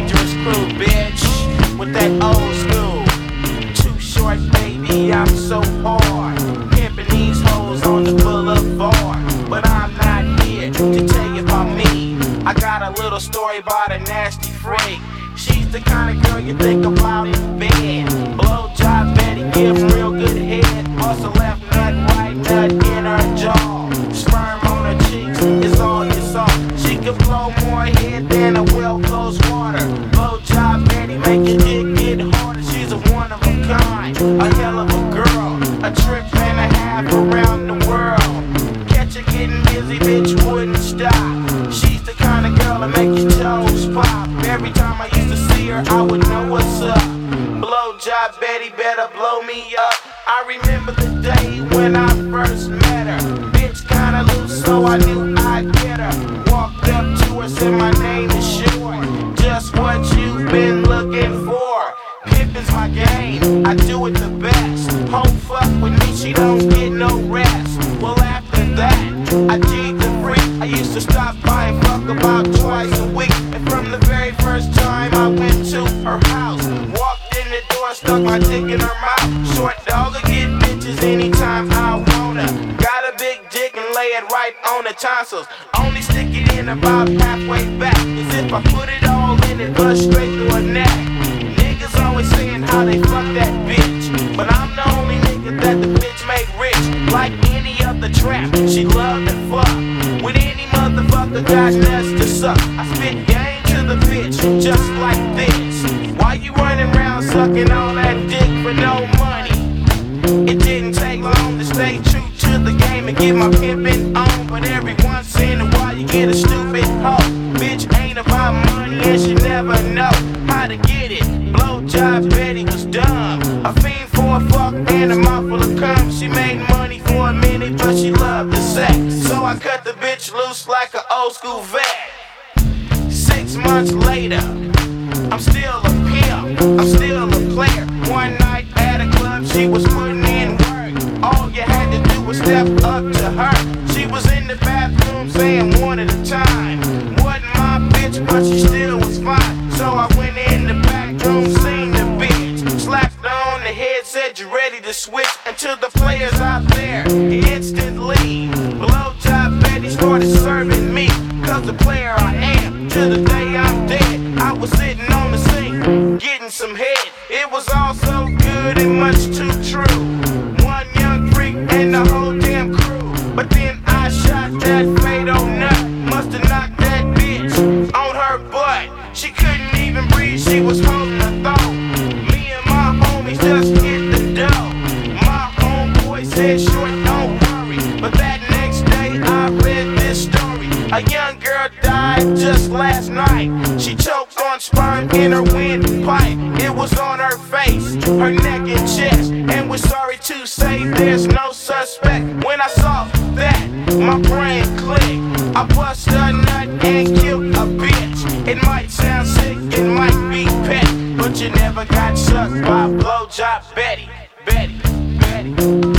dangerous crew, bitch. With that old school. Too short, baby, I'm so hard. Pimping these hoes on the boulevard. But I'm not here to tell you about me. I got a little story about a nasty freak. She's the kind of girl you think about in bed. Blow job Betty, give real good head. A left nut, right nut in her jaw. That make your toes pop. Every time I used to see her, I would know what's up. Blow job Betty, better blow me up. I remember the day when I first met her. Bitch kinda loose, so I knew I'd get her. Walked up to her, said my name is Short. Just what you've been looking for. Pimpin's my game, I do it the best. Home fuck with me, she don't get no rest. Well, after that, I G'd stuck my dick in her mouth. Short dog will get bitches anytime I wanna. Got a big dick and lay it right on the tonsils. Only stick it in about halfway back. As if I put it all in and bust straight through her neck. Niggas always saying how they fuck that bitch. But I'm the only nigga that the bitch make rich. Like any other trap, she love to fuck. With any motherfucker got nuts to suck. I spit game to the bitch, just like this. Why you running around sucking all no money? It didn't take long to stay true to the game and get my pimpin' on. But every once in a while you get a stupid hoe. Bitch ain't about money and she never know how to get it. Blowjob Betty was dumb. A fiend for a fuck and a mouth full of cum. She made money for a minute, but she loved the sex. So I cut the bitch loose like an old school vet. Six months later, I'm still a pimp, I'm still but she still was fine. So I went in the back room, seen the bitch. Slapped on the head, said you ready to switch. To the players out there, instantly. Blowjob Betty started serving me. Cause the player I am, to the day I'm dead. A young girl died just last night. She choked on sperm in her windpipe. It was on her face, her neck and chest. And we're sorry to say there's no suspect. When I saw that, my brain clicked. I bust a nut and killed a bitch. It might sound sick, it might be pet, but you never got sucked by blowjob Betty, Betty, Betty.